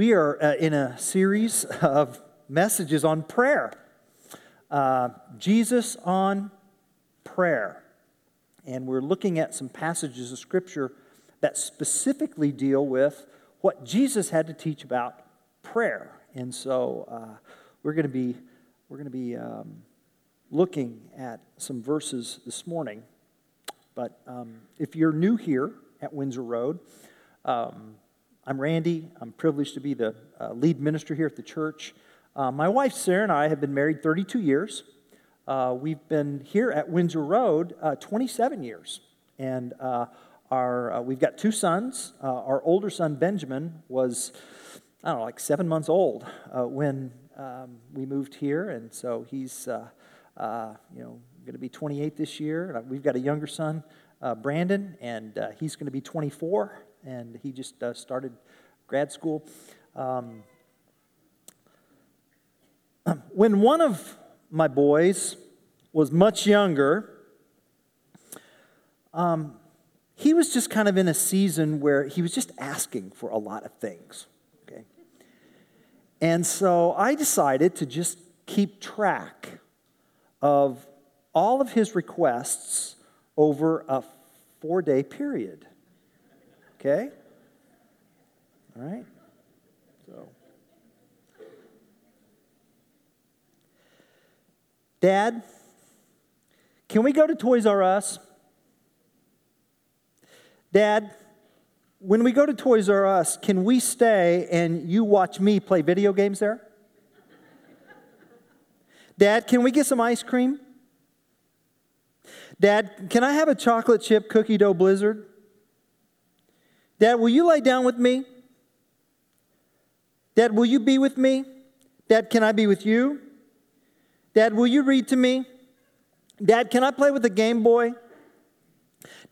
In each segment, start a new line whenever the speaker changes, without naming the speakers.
We are uh, in a series of messages on prayer. Uh, Jesus on prayer. And we're looking at some passages of Scripture that specifically deal with what Jesus had to teach about prayer. And so uh, we're going to be, we're going to be um, looking at some verses this morning. But um, if you're new here at Windsor Road, um, I'm Randy. I'm privileged to be the uh, lead minister here at the church. Uh, my wife Sarah and I have been married 32 years. Uh, we've been here at Windsor Road uh, 27 years, and uh, our uh, we've got two sons. our older son Benjamin was I don't know like seven months old when um, we moved here, and so he's you know going to be 28 this year. We've got a younger son, Brandon, and he's going to be 24 and he just uh, started grad school. Um, when one of my boys was much younger, um, he was just kind of in a season where he was just asking for a lot of things. Okay? And so I decided to just keep track of all of his requests over a four day period. Okay? All right? So. Dad, can we go to Toys R Us? Dad, when we go to Toys R Us, can we stay and you watch me play video games there? Dad, can we get some ice cream? Dad, can I have a chocolate chip cookie dough blizzard? Dad, will you lie down with me? Dad, will you be with me? Dad, can I be with you? Dad, will you read to me? Dad, can I play with the Game Boy?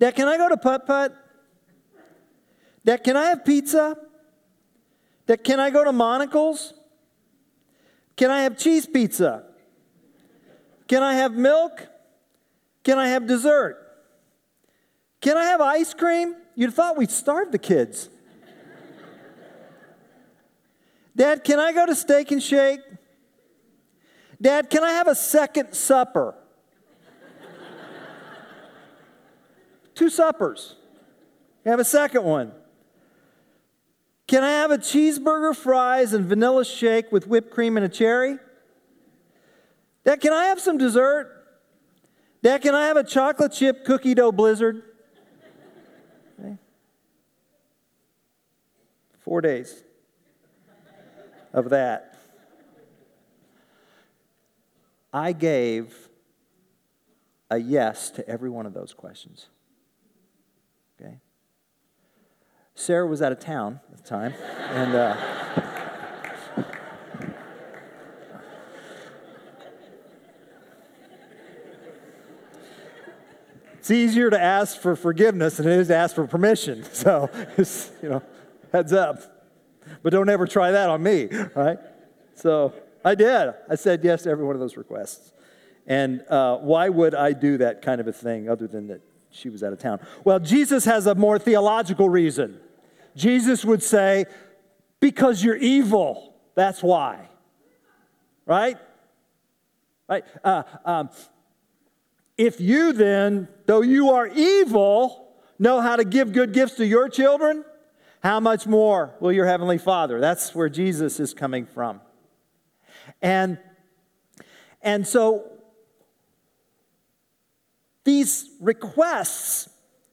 Dad, can I go to putt putt? Dad, can I have pizza? Dad, can I go to Monical's? Can I have cheese pizza? Can I have milk? Can I have dessert? Can I have ice cream? You'd thought we'd starve the kids. Dad, can I go to Steak and Shake? Dad, can I have a second supper? Two suppers. Have a second one. Can I have a cheeseburger, fries, and vanilla shake with whipped cream and a cherry? Dad, can I have some dessert? Dad, can I have a chocolate chip cookie dough blizzard? Four days of that. I gave a yes to every one of those questions. Okay? Sarah was out of town at the time, and uh, it's easier to ask for forgiveness than it is to ask for permission. So, you know. Heads up. But don't ever try that on me, right? So I did. I said yes to every one of those requests. And uh, why would I do that kind of a thing other than that she was out of town? Well, Jesus has a more theological reason. Jesus would say, because you're evil, that's why. Right? Right? Uh, um, if you then, though you are evil, know how to give good gifts to your children, how much more will your Heavenly Father? That's where Jesus is coming from. And, and so these requests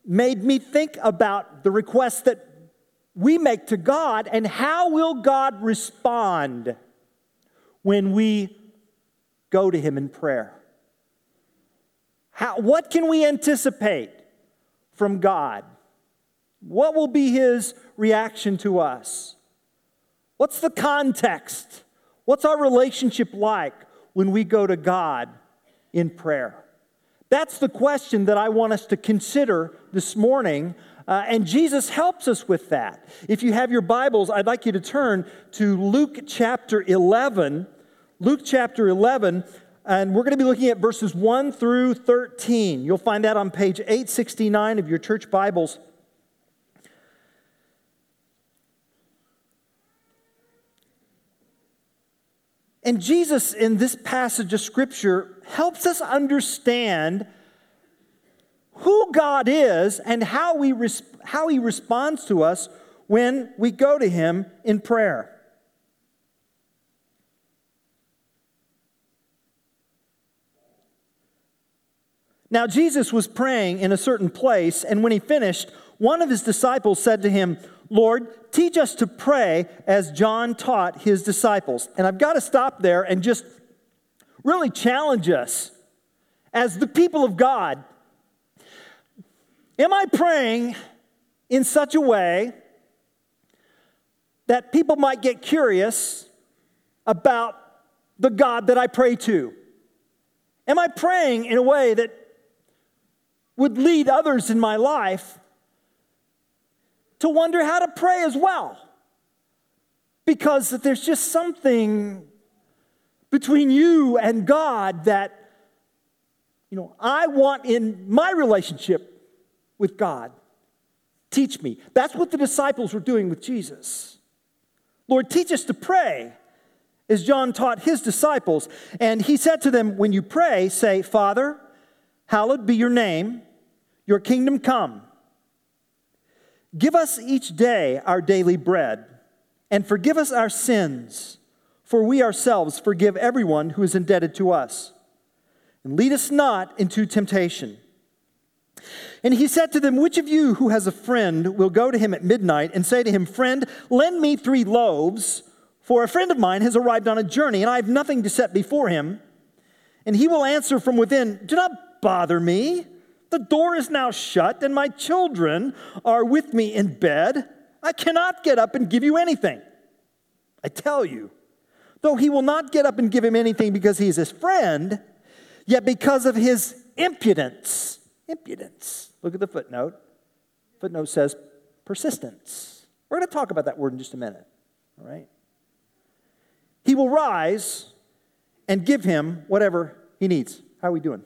made me think about the requests that we make to God and how will God respond when we go to Him in prayer? How, what can we anticipate from God? What will be his reaction to us? What's the context? What's our relationship like when we go to God in prayer? That's the question that I want us to consider this morning. Uh, and Jesus helps us with that. If you have your Bibles, I'd like you to turn to Luke chapter 11. Luke chapter 11, and we're going to be looking at verses 1 through 13. You'll find that on page 869 of your church Bibles. And Jesus, in this passage of Scripture, helps us understand who God is and how, we how He responds to us when we go to Him in prayer. Now, Jesus was praying in a certain place, and when he finished, one of his disciples said to him, Lord, teach us to pray as John taught his disciples. And I've got to stop there and just really challenge us as the people of God. Am I praying in such a way that people might get curious about the God that I pray to? Am I praying in a way that would lead others in my life to wonder how to pray as well. Because there's just something between you and God that, you know, I want in my relationship with God. Teach me. That's what the disciples were doing with Jesus. Lord, teach us to pray as John taught his disciples. And he said to them, When you pray, say, Father, hallowed be your name, your kingdom come. Give us each day our daily bread, and forgive us our sins, for we ourselves forgive everyone who is indebted to us. And lead us not into temptation. And he said to them, Which of you who has a friend will go to him at midnight and say to him, Friend, lend me three loaves, for a friend of mine has arrived on a journey, and I have nothing to set before him? And he will answer from within, Do not bother me. The door is now shut, and my children are with me in bed. I cannot get up and give you anything. I tell you, though he will not get up and give him anything because he is his friend, yet because of his impudence, impudence, look at the footnote. Footnote says persistence. We're going to talk about that word in just a minute, all right? He will rise and give him whatever he needs. How are we doing?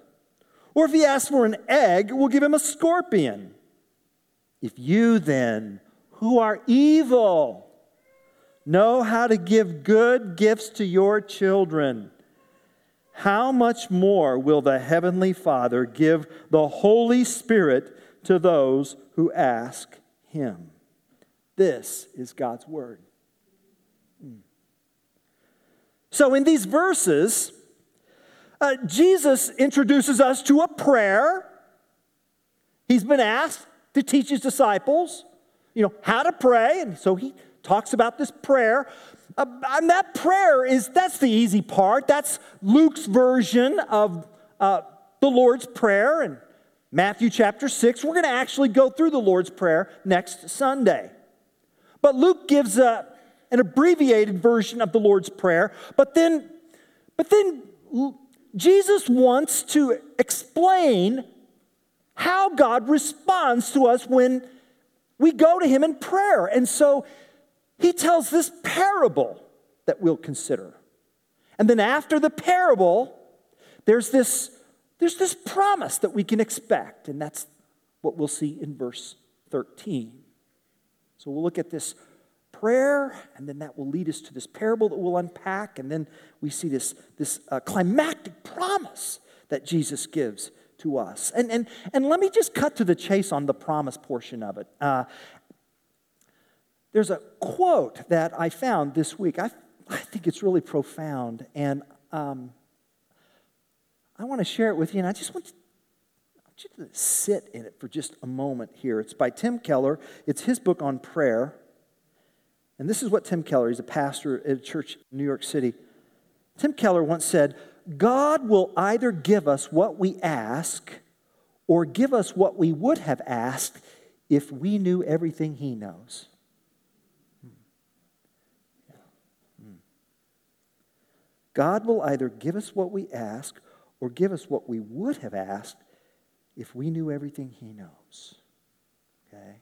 Or if he asks for an egg, we'll give him a scorpion. If you then, who are evil, know how to give good gifts to your children, how much more will the Heavenly Father give the Holy Spirit to those who ask Him? This is God's Word. Hmm. So, in these verses, uh, Jesus introduces us to a prayer. He's been asked to teach his disciples, you know, how to pray, and so he talks about this prayer. Uh, and that prayer is that's the easy part. That's Luke's version of uh, the Lord's Prayer in Matthew chapter 6. We're going to actually go through the Lord's Prayer next Sunday. But Luke gives a, an abbreviated version of the Lord's Prayer, but then, but then Jesus wants to explain how God responds to us when we go to Him in prayer. And so He tells this parable that we'll consider. And then after the parable, there's this, there's this promise that we can expect, and that's what we'll see in verse 13. So we'll look at this prayer, and then that will lead us to this parable that we'll unpack, and then we see this, this uh, climactic promise that Jesus gives to us. And, and, and let me just cut to the chase on the promise portion of it. Uh, there's a quote that I found this week. I, I think it's really profound, and um, I want to share it with you, and I just want to you to sit in it for just a moment here. It's by Tim Keller. It's his book on prayer. And this is what Tim Keller, he's a pastor at a church in New York City. Tim Keller once said, God will either give us what we ask or give us what we would have asked if we knew everything he knows. God will either give us what we ask or give us what we would have asked if we knew everything He knows. Okay?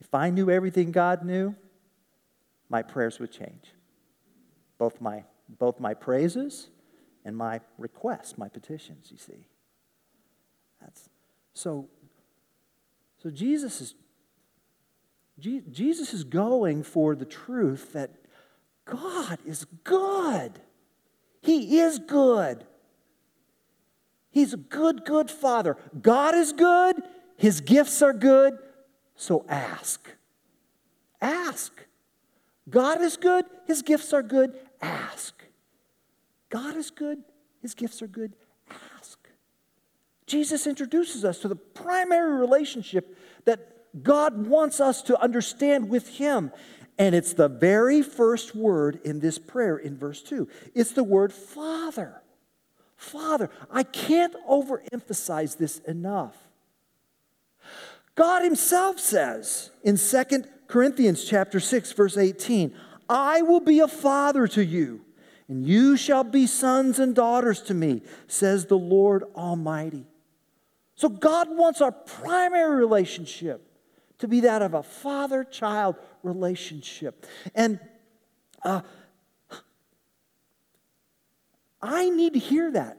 If I knew everything God knew, my prayers would change. Both my, both my praises and my requests, my petitions, you see. That's, so, so Jesus is Jesus is going for the truth that God is good. He is good. He's a good, good Father. God is good. His gifts are good. So ask. Ask. God is good. His gifts are good. Ask. God is good. His gifts are good. Ask. Jesus introduces us to the primary relationship that God wants us to understand with Him. And it's the very first word in this prayer in verse 2. It's the word Father. Father. I can't overemphasize this enough. God himself says in 2 Corinthians chapter 6 verse 18, I will be a father to you, and you shall be sons and daughters to me, says the Lord Almighty. So God wants our primary relationship to be that of a father child relationship. And uh, I need to hear that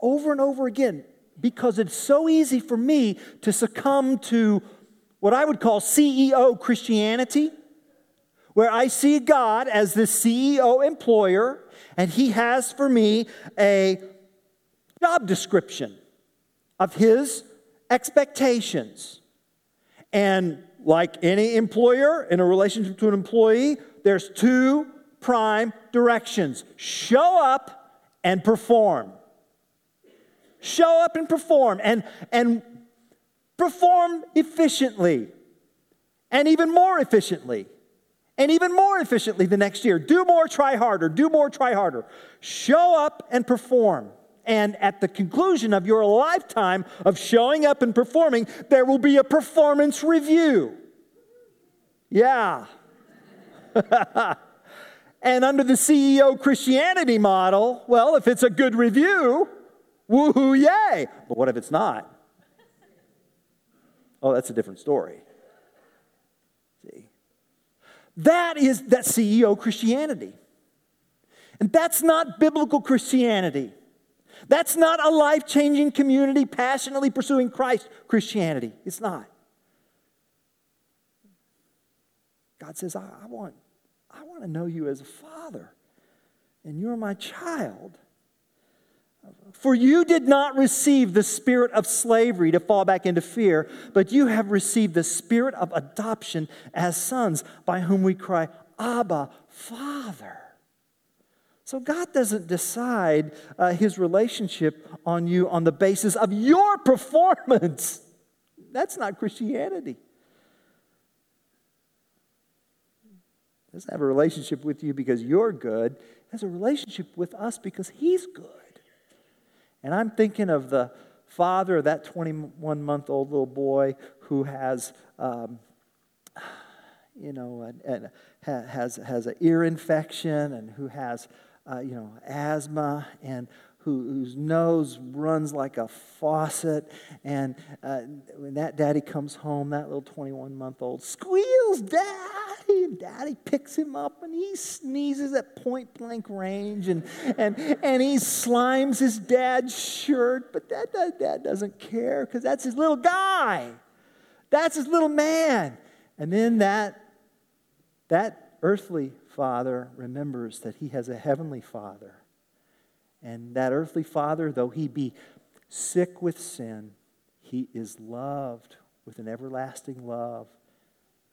over and over again because it's so easy for me to succumb to what I would call CEO Christianity, where I see God as the CEO employer and he has for me a job description of his expectations. And like any employer in a relationship to an employee, there's two prime directions show up and perform. Show up and perform and, and perform efficiently and even more efficiently and even more efficiently the next year. Do more, try harder. Do more, try harder. Show up and perform. And at the conclusion of your lifetime of showing up and performing, there will be a performance review. Yeah. and under the CEO Christianity model, well, if it's a good review, woohoo, yay. But what if it's not? Oh, that's a different story. See? That is that CEO Christianity. And that's not biblical Christianity. That's not a life changing community passionately pursuing Christ Christianity. It's not. God says, I, I, want, I want to know you as a father, and you're my child. For you did not receive the spirit of slavery to fall back into fear, but you have received the spirit of adoption as sons, by whom we cry, Abba, Father. So God doesn't decide uh, his relationship on you on the basis of your performance. That's not Christianity. He doesn't have a relationship with you because you're good. He has a relationship with us because he's good. And I'm thinking of the father of that 21 month old little boy who has, um, you know, has, has an ear infection and who has uh, you know, asthma. And who, whose nose runs like a faucet. And uh, when that daddy comes home, that little 21 month old squeals, Daddy! And daddy picks him up and he sneezes at point blank range and, and, and he slimes his dad's shirt. But that, that dad doesn't care because that's his little guy. That's his little man. And then that, that earthly father remembers that he has a heavenly father. And that earthly father, though he be sick with sin, he is loved with an everlasting love,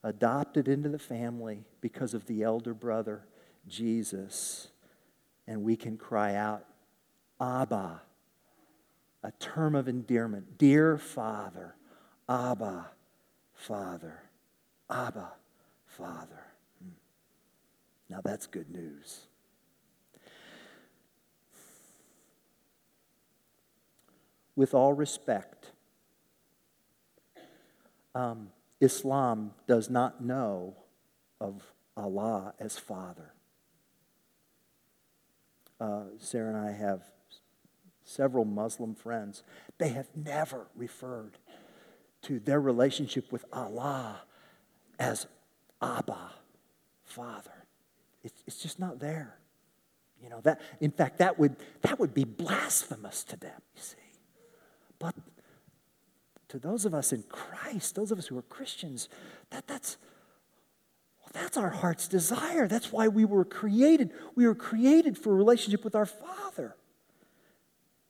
adopted into the family because of the elder brother, Jesus. And we can cry out, Abba, a term of endearment. Dear Father, Abba, Father, Abba, Father. Hmm. Now that's good news. With all respect, um, Islam does not know of Allah as Father. Uh, Sarah and I have several Muslim friends. They have never referred to their relationship with Allah as Abba, Father. It's, it's just not there. You know, that, in fact, that would, that would be blasphemous to them, you see. But to those of us in Christ, those of us who are Christians, that, that's, well, that's our heart's desire. That's why we were created. We were created for a relationship with our Father.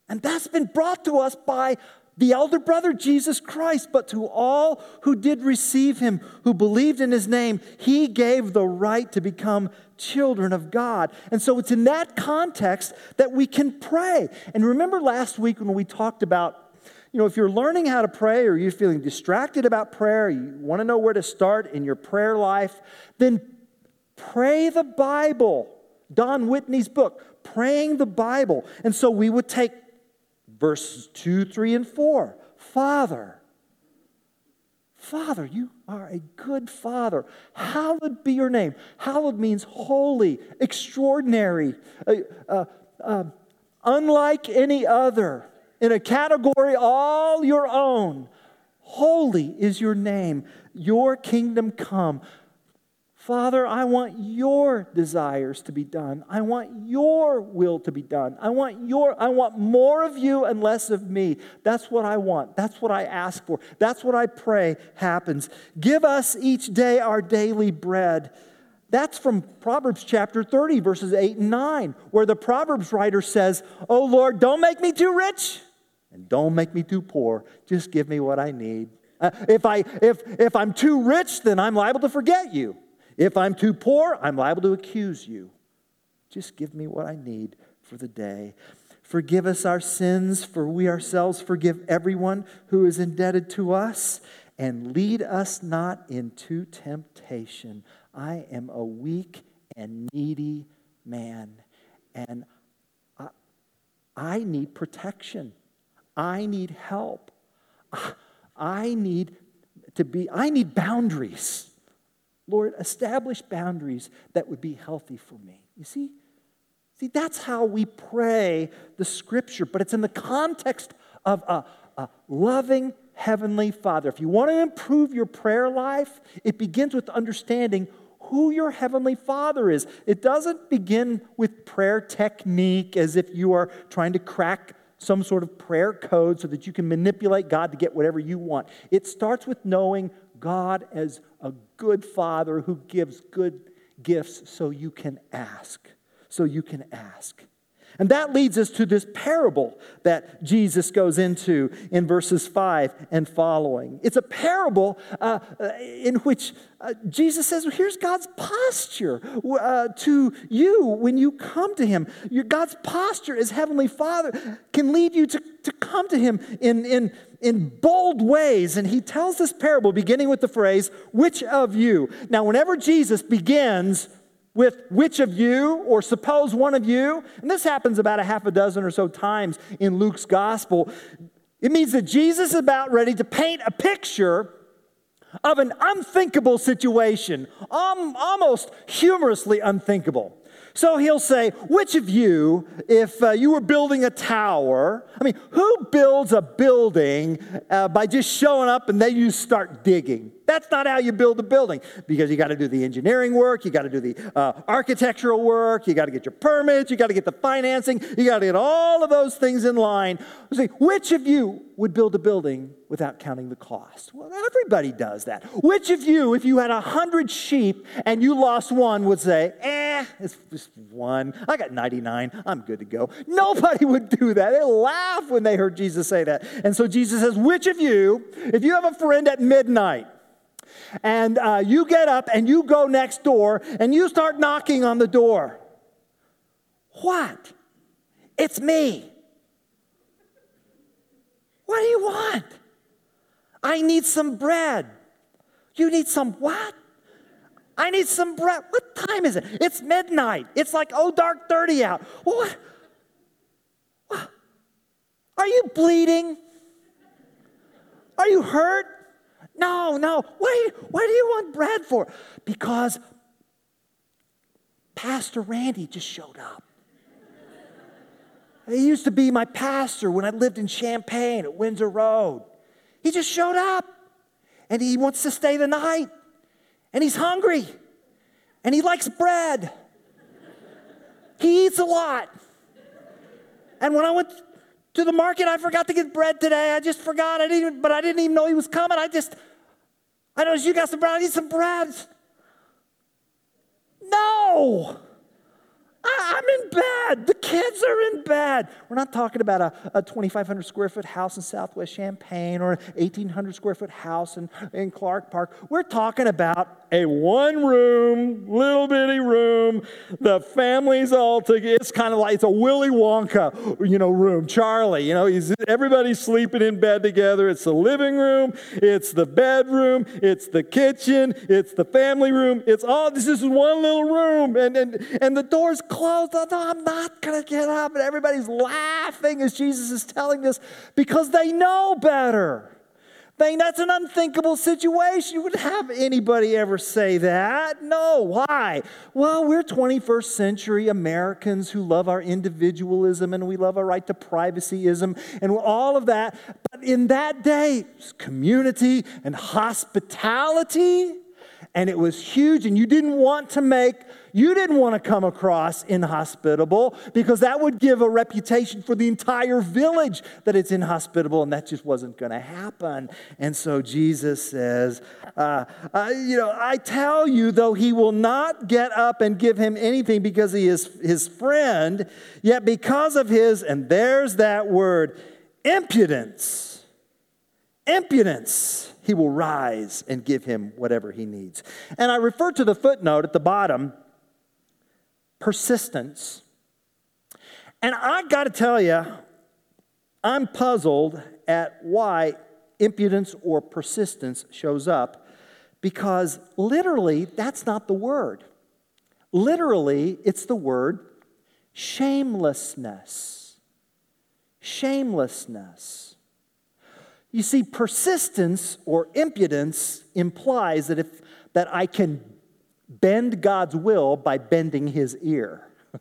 And that's been brought to us by the elder brother, Jesus Christ. But to all who did receive him, who believed in his name, he gave the right to become children of God. And so it's in that context that we can pray. And remember last week when we talked about you know, if you're learning how to pray or you're feeling distracted about prayer, you want to know where to start in your prayer life, then pray the Bible. Don Whitney's book, Praying the Bible. And so we would take verses 2, 3, and 4. Father, Father, you are a good Father. Hallowed be your name. Hallowed means holy, extraordinary, uh, uh, uh, unlike any other in a category all your own. Holy is your name. Your kingdom come. Father, I want your desires to be done. I want your will to be done. I want your I want more of you and less of me. That's what I want. That's what I ask for. That's what I pray happens. Give us each day our daily bread. That's from Proverbs chapter 30 verses 8 and 9, where the Proverbs writer says, "Oh Lord, don't make me too rich and don't make me too poor. Just give me what I need. Uh, if, I, if, if I'm too rich, then I'm liable to forget you. If I'm too poor, I'm liable to accuse you. Just give me what I need for the day. Forgive us our sins, for we ourselves forgive everyone who is indebted to us. And lead us not into temptation. I am a weak and needy man, and I, I need protection. I need help. I need to be, I need boundaries. Lord, establish boundaries that would be healthy for me. You see? See, that's how we pray the scripture, but it's in the context of a, a loving heavenly Father. If you want to improve your prayer life, it begins with understanding who your heavenly Father is. It doesn't begin with prayer technique as if you are trying to crack some sort of prayer code so that you can manipulate God to get whatever you want. It starts with knowing God as a good father who gives good gifts so you can ask. So you can ask. And that leads us to this parable that Jesus goes into in verses 5 and following. It's a parable uh, uh in which uh, Jesus says, well, Here's God's posture uh, to you when you come to Him. Your, God's posture as Heavenly Father can lead you to, to come to Him in, in, in bold ways. And He tells this parable beginning with the phrase, Which of you? Now, whenever Jesus begins, with which of you, or suppose one of you, and this happens about a half a dozen or so times in Luke's gospel, it means that Jesus is about ready to paint a picture of an unthinkable situation, um, almost humorously unthinkable. So he'll say, Which of you, if uh, you were building a tower, I mean, who builds a building uh, by just showing up and then you start digging? That's not how you build a building because you got to do the engineering work, you got to do the uh, architectural work, you got to get your permits, you got to get the financing, you got to get all of those things in line. Say, which of you would build a building without counting the cost? Well, everybody does that. Which of you, if you had a hundred sheep and you lost one, would say, eh, it's just one. I got 99. I'm good to go. Nobody would do that. They laugh when they heard Jesus say that. And so Jesus says, which of you, if you have a friend at midnight, and uh, you get up and you go next door and you start knocking on the door. What? It's me. What do you want? I need some bread. You need some what? I need some bread. What time is it? It's midnight. It's like oh dark 30 out. What? what? Are you bleeding? Are you hurt? No, no. Why, why do you want bread for? Because Pastor Randy just showed up. He used to be my pastor when I lived in Champaign at Windsor Road. He just showed up and he wants to stay the night and he's hungry and he likes bread. He eats a lot. And when I went to the market, I forgot to get bread today. I just forgot. I didn't, but I didn't even know he was coming. I just, I know you got some bread. I need some bread. No. Ah, I, am in bed. The kids are in bed. We're not talking about a, a 2,500 square foot house in Southwest Champaign or an 1,800 square foot house in, in Clark Park. We're talking about a one room, little bitty room. The family's all together. It's kind of like it's a Willy Wonka, you know, room. Charlie, you know, he's everybody's sleeping in bed together. It's the living room, it's the bedroom, it's the kitchen, it's the family room. It's all this is one little room, and and and the door's closed. Oh, no, I'm not gonna get up, and everybody's laughing as Jesus is telling this because they know better thing. That's an unthinkable situation. You wouldn't have anybody ever say that. No, why? Well, we're 21st century Americans who love our individualism and we love our right to privacyism and all of that. But in that day, community and hospitality, and it was huge, and you didn't want to make you didn't want to come across inhospitable because that would give a reputation for the entire village that it's inhospitable, and that just wasn't going to happen. And so Jesus says, uh, uh, You know, I tell you, though he will not get up and give him anything because he is his friend, yet because of his, and there's that word, impudence, impudence, he will rise and give him whatever he needs. And I refer to the footnote at the bottom persistence. And I got to tell you, I'm puzzled at why impudence or persistence shows up because literally that's not the word. Literally, it's the word shamelessness. Shamelessness. You see, persistence or impudence implies that if that I can bend God's will by bending his ear.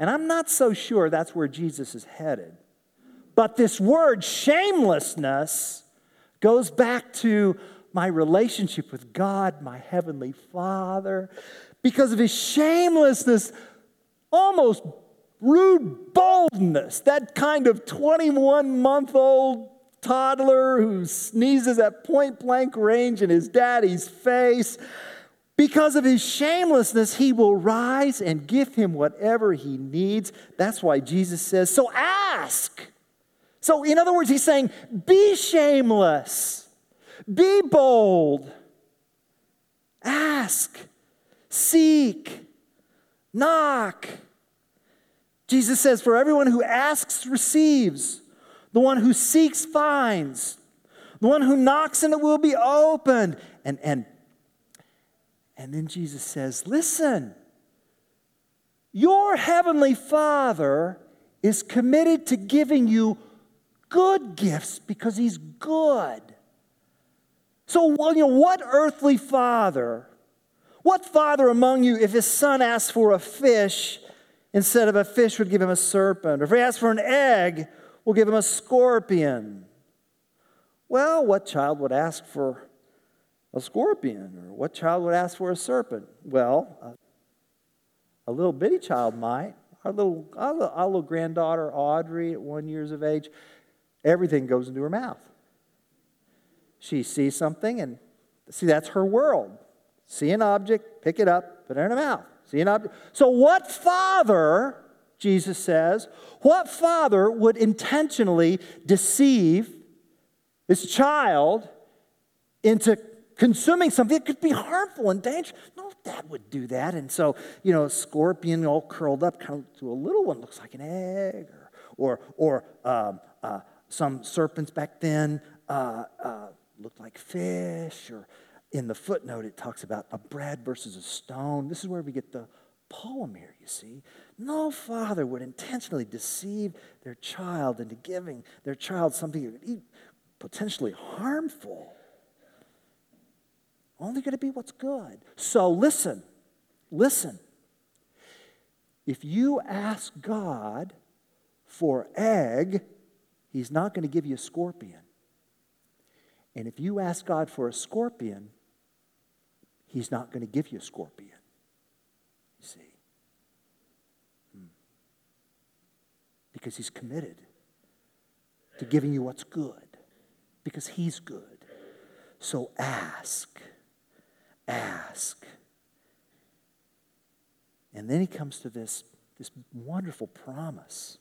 and I'm not so sure that's where Jesus is headed. But this word, shamelessness, goes back to my relationship with God, my Heavenly Father. Because of his shamelessness, almost rude boldness, that kind of 21 month old toddler who sneezes at point blank range in his daddy's face. Because of his shamelessness, he will rise and give him whatever he needs. That's why Jesus says, So ask. So, in other words, he's saying, Be shameless, be bold, ask, seek, knock. Jesus says, For everyone who asks receives, the one who seeks finds, the one who knocks and it will be opened. And, and and then Jesus says, Listen, your heavenly Father is committed to giving you good gifts because he's good. So, you know, what earthly father, what father among you, if his son asks for a fish, instead of a fish, would give him a serpent? Or if he asks for an egg, will give him a scorpion? Well, what child would ask for a scorpion? Or what child would ask for a serpent? Well, a, a little bitty child might. Our little, our little, our little granddaughter, Audrey, at one years of age, everything goes into her mouth. She sees something, and see, that's her world. See an object, pick it up, put it in her mouth. See an object. So, what father, Jesus says, what father would intentionally deceive his child into consuming something that could be harmful and dangerous. No dad would do that. And so, you know, a scorpion all curled up kind of to a little one looks like an egg, or, or, or um, uh, some serpents back then uh, uh, looked like fish, or in the footnote it talks about a bread versus a stone. This is where we get the poem here, you see. No father would intentionally deceive their child into giving their child something potentially harmful. Only going to be what's good. So listen, listen. if you ask God for egg, He's not going to give you a scorpion. And if you ask God for a scorpion, He's not going to give you a scorpion. You see? Hmm. Because He's committed to giving you what's good, because He's good. So ask, ask. And then He comes to this, this wonderful promise.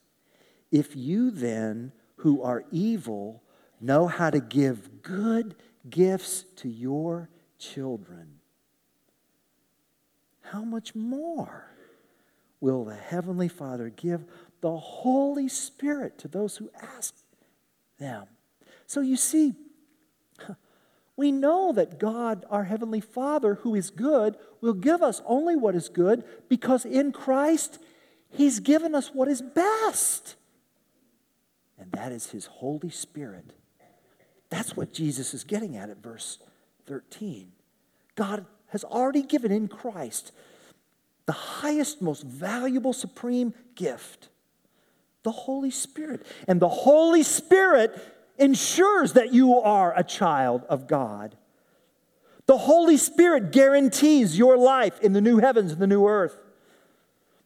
If you then, who are evil, know how to give good gifts to your children, how much more will the Heavenly Father give the Holy Spirit to those who ask them? So you see, we know that God, our Heavenly Father, who is good, will give us only what is good because in Christ, He's given us what is best. And that is His Holy Spirit. That's what Jesus is getting at at verse 13. God has already given in Christ the highest, most valuable, supreme gift the Holy Spirit. And the Holy Spirit ensures that you are a child of God. The Holy Spirit guarantees your life in the new heavens and the new earth.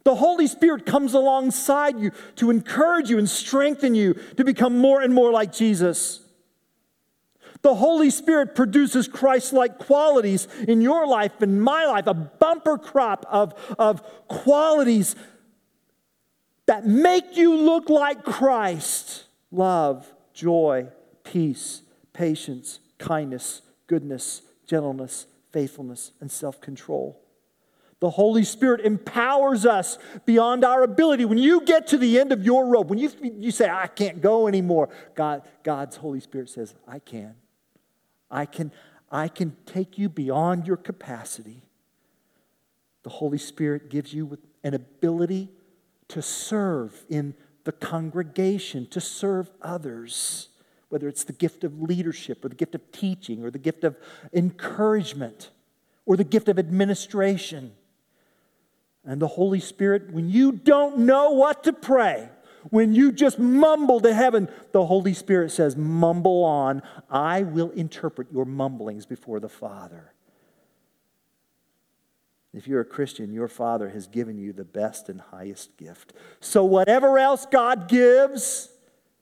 The Holy Spirit comes alongside you to encourage you and strengthen you to become more and more like Jesus. The Holy Spirit produces Christ like qualities in your life and my life, a bumper crop of, of qualities that make you look like Christ love, joy, peace, patience, kindness, goodness, gentleness, faithfulness, and self control. The Holy Spirit empowers us beyond our ability. When you get to the end of your rope, when you, you say, I can't go anymore, God, God's Holy Spirit says, I can. I can, I can take you beyond your capacity. The Holy Spirit gives you an ability to serve in the congregation, to serve others, whether it's the gift of leadership or the gift of teaching or the gift of encouragement or the gift of administration. And the Holy Spirit, when you don't know what to pray, when you just mumble to heaven, the Holy Spirit says, Mumble on. I will interpret your mumblings before the Father. If you're a Christian, your Father has given you the best and highest gift. So, whatever else God gives,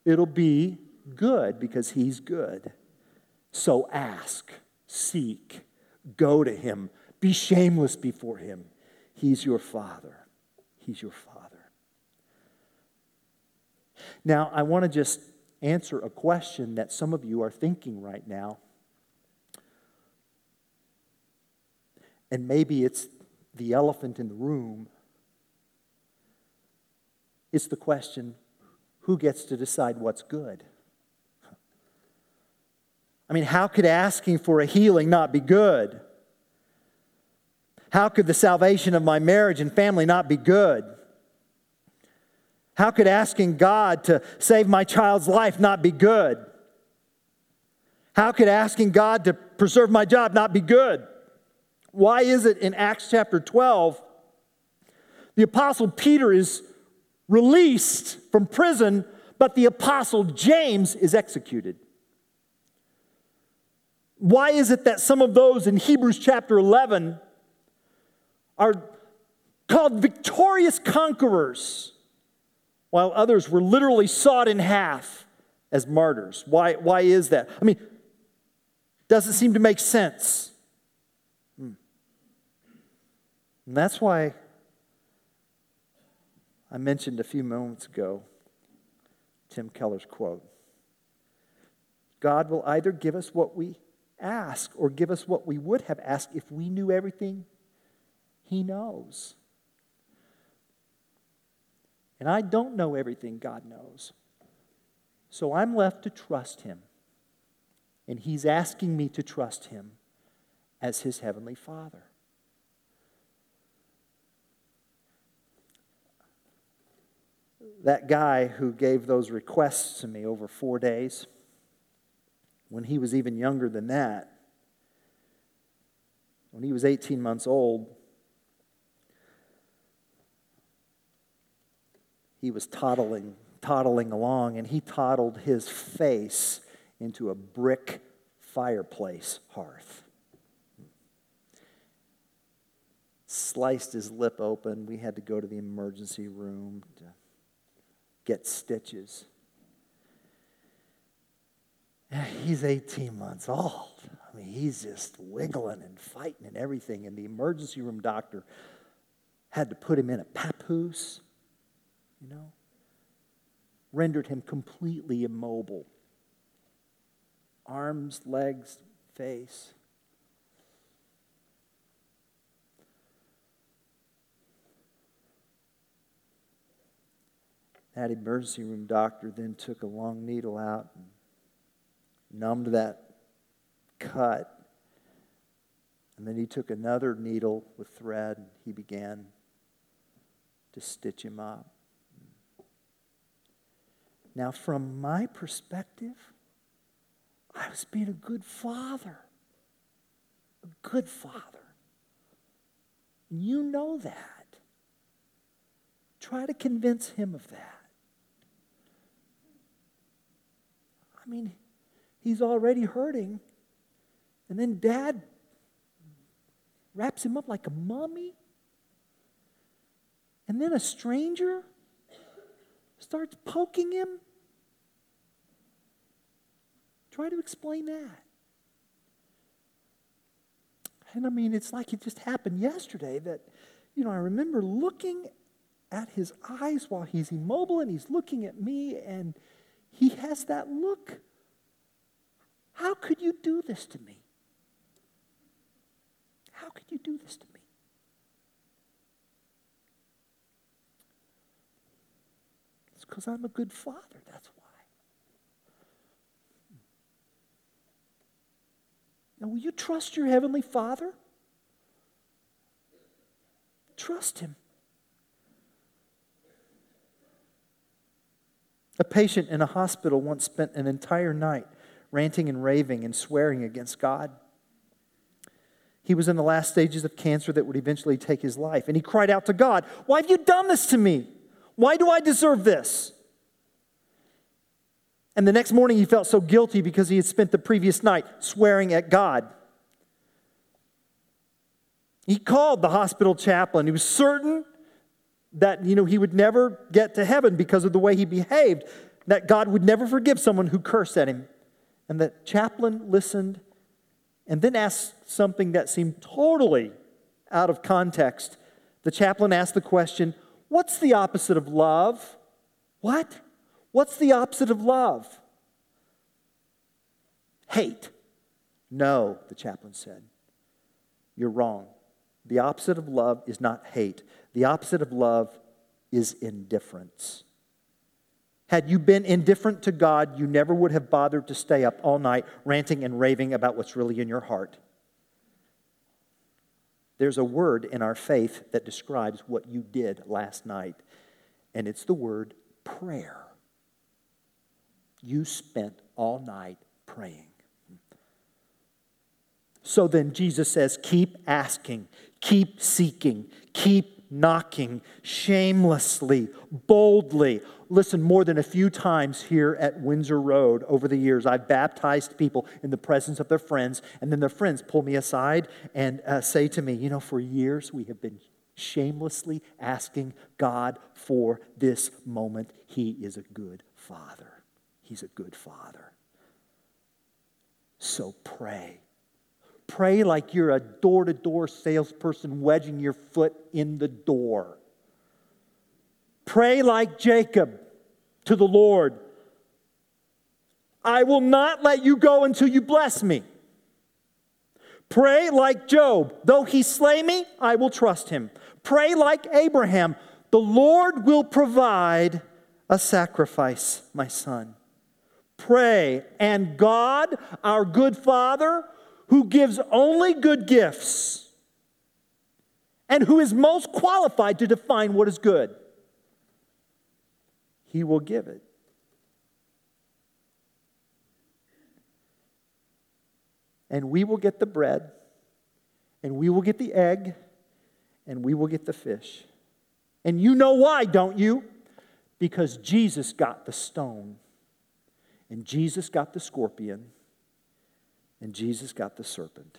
it'll be good because He's good. So, ask, seek, go to Him, be shameless before Him. He's your Father. He's your Father. Now, I want to just answer a question that some of you are thinking right now. And maybe it's the elephant in the room. It's the question who gets to decide what's good? I mean, how could asking for a healing not be good? How could the salvation of my marriage and family not be good? How could asking God to save my child's life not be good? How could asking God to preserve my job not be good? Why is it in Acts chapter 12, the apostle Peter is released from prison, but the apostle James is executed? Why is it that some of those in Hebrews chapter 11 are called victorious conquerors? While others were literally sawed in half as martyrs. Why, why is that? I mean, doesn't seem to make sense. Hmm. And that's why I mentioned a few moments ago Tim Keller's quote God will either give us what we ask or give us what we would have asked if we knew everything He knows. And I don't know everything God knows. So I'm left to trust Him. And He's asking me to trust Him as His Heavenly Father. That guy who gave those requests to me over four days, when he was even younger than that, when he was 18 months old, he was toddling, toddling along, and he toddled his face into a brick fireplace hearth. Sliced his lip open. We had to go to the emergency room to get stitches. He's 18 months old. I mean, he's just wiggling and fighting and everything. And the emergency room doctor had to put him in a papoose, you know, rendered him completely immobile. Arms, legs, face. That emergency room doctor then took a long needle out and numbed that cut. And then he took another needle with thread. And he began to stitch him up. Now, from my perspective, I was being a good father. A good father. You know that. Try to convince him of that. I mean, he's already hurting. And then dad wraps him up like a mummy. And then a stranger starts poking him. Try to explain that. And I mean, it's like it just happened yesterday that, you know, I remember looking at his eyes while he's immobile and he's looking at me and he has that look. How could you do this to me? How could you do this to me? It's because I'm a good father, that's why. Now, will you trust your Heavenly Father? Trust Him. A patient in a hospital once spent an entire night ranting and raving and swearing against God. He was in the last stages of cancer that would eventually take his life. And he cried out to God, Why have you done this to me? Why do I deserve this? And the next morning, he felt so guilty because he had spent the previous night swearing at God. He called the hospital chaplain. He was certain that you know, he would never get to heaven because of the way he behaved, that God would never forgive someone who cursed at him. And the chaplain listened and then asked something that seemed totally out of context. The chaplain asked the question, What's the opposite of love? What? What's the opposite of love? Hate. No, the chaplain said. You're wrong. The opposite of love is not hate, the opposite of love is indifference. Had you been indifferent to God, you never would have bothered to stay up all night ranting and raving about what's really in your heart. There's a word in our faith that describes what you did last night, and it's the word prayer. You spent all night praying. So then Jesus says, keep asking, keep seeking, keep knocking shamelessly, boldly. Listen, more than a few times here at Windsor Road over the years, I've baptized people in the presence of their friends, and then their friends pull me aside and uh, say to me, You know, for years we have been shamelessly asking God for this moment. He is a good father. He's a good father. So pray Pray like you're a door to door salesperson wedging your foot in the door. Pray like Jacob to the Lord I will not let you go until you bless me. Pray like Job, though he slay me, I will trust him. Pray like Abraham, the Lord will provide a sacrifice, my son. Pray, and God, our good Father, who gives only good gifts and who is most qualified to define what is good, he will give it. And we will get the bread, and we will get the egg, and we will get the fish. And you know why, don't you? Because Jesus got the stone, and Jesus got the scorpion, and Jesus got the serpent.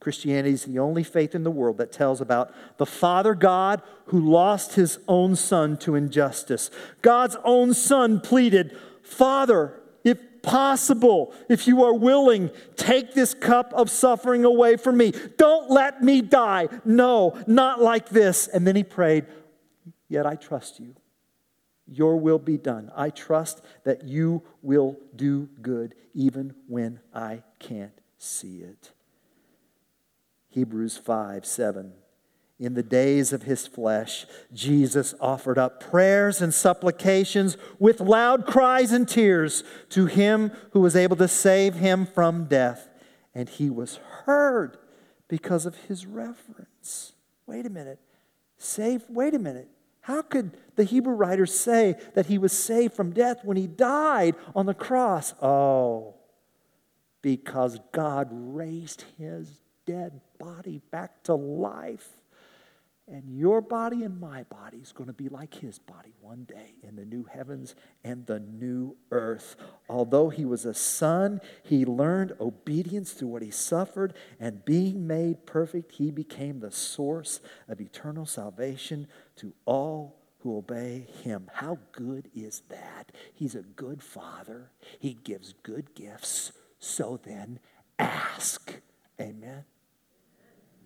Christianity is the only faith in the world that tells about the Father God who lost his own son to injustice. God's own son pleaded, Father, if possible, if you are willing, take this cup of suffering away from me. Don't let me die. No, not like this. And then he prayed, Yet I trust you. Your will be done. I trust that you will do good even when I can't see it. Hebrews 5 7. In the days of his flesh, Jesus offered up prayers and supplications with loud cries and tears to him who was able to save him from death. And he was heard because of his reverence. Wait a minute. Save, wait a minute. How could the Hebrew writer say that he was saved from death when he died on the cross? Oh, because God raised his dead body back to life. And your body and my body is going to be like his body one day in the new heavens and the new earth. Although he was a son, he learned obedience through what he suffered, and being made perfect, he became the source of eternal salvation to all who obey him. How good is that? He's a good father, he gives good gifts. So then, ask. Amen.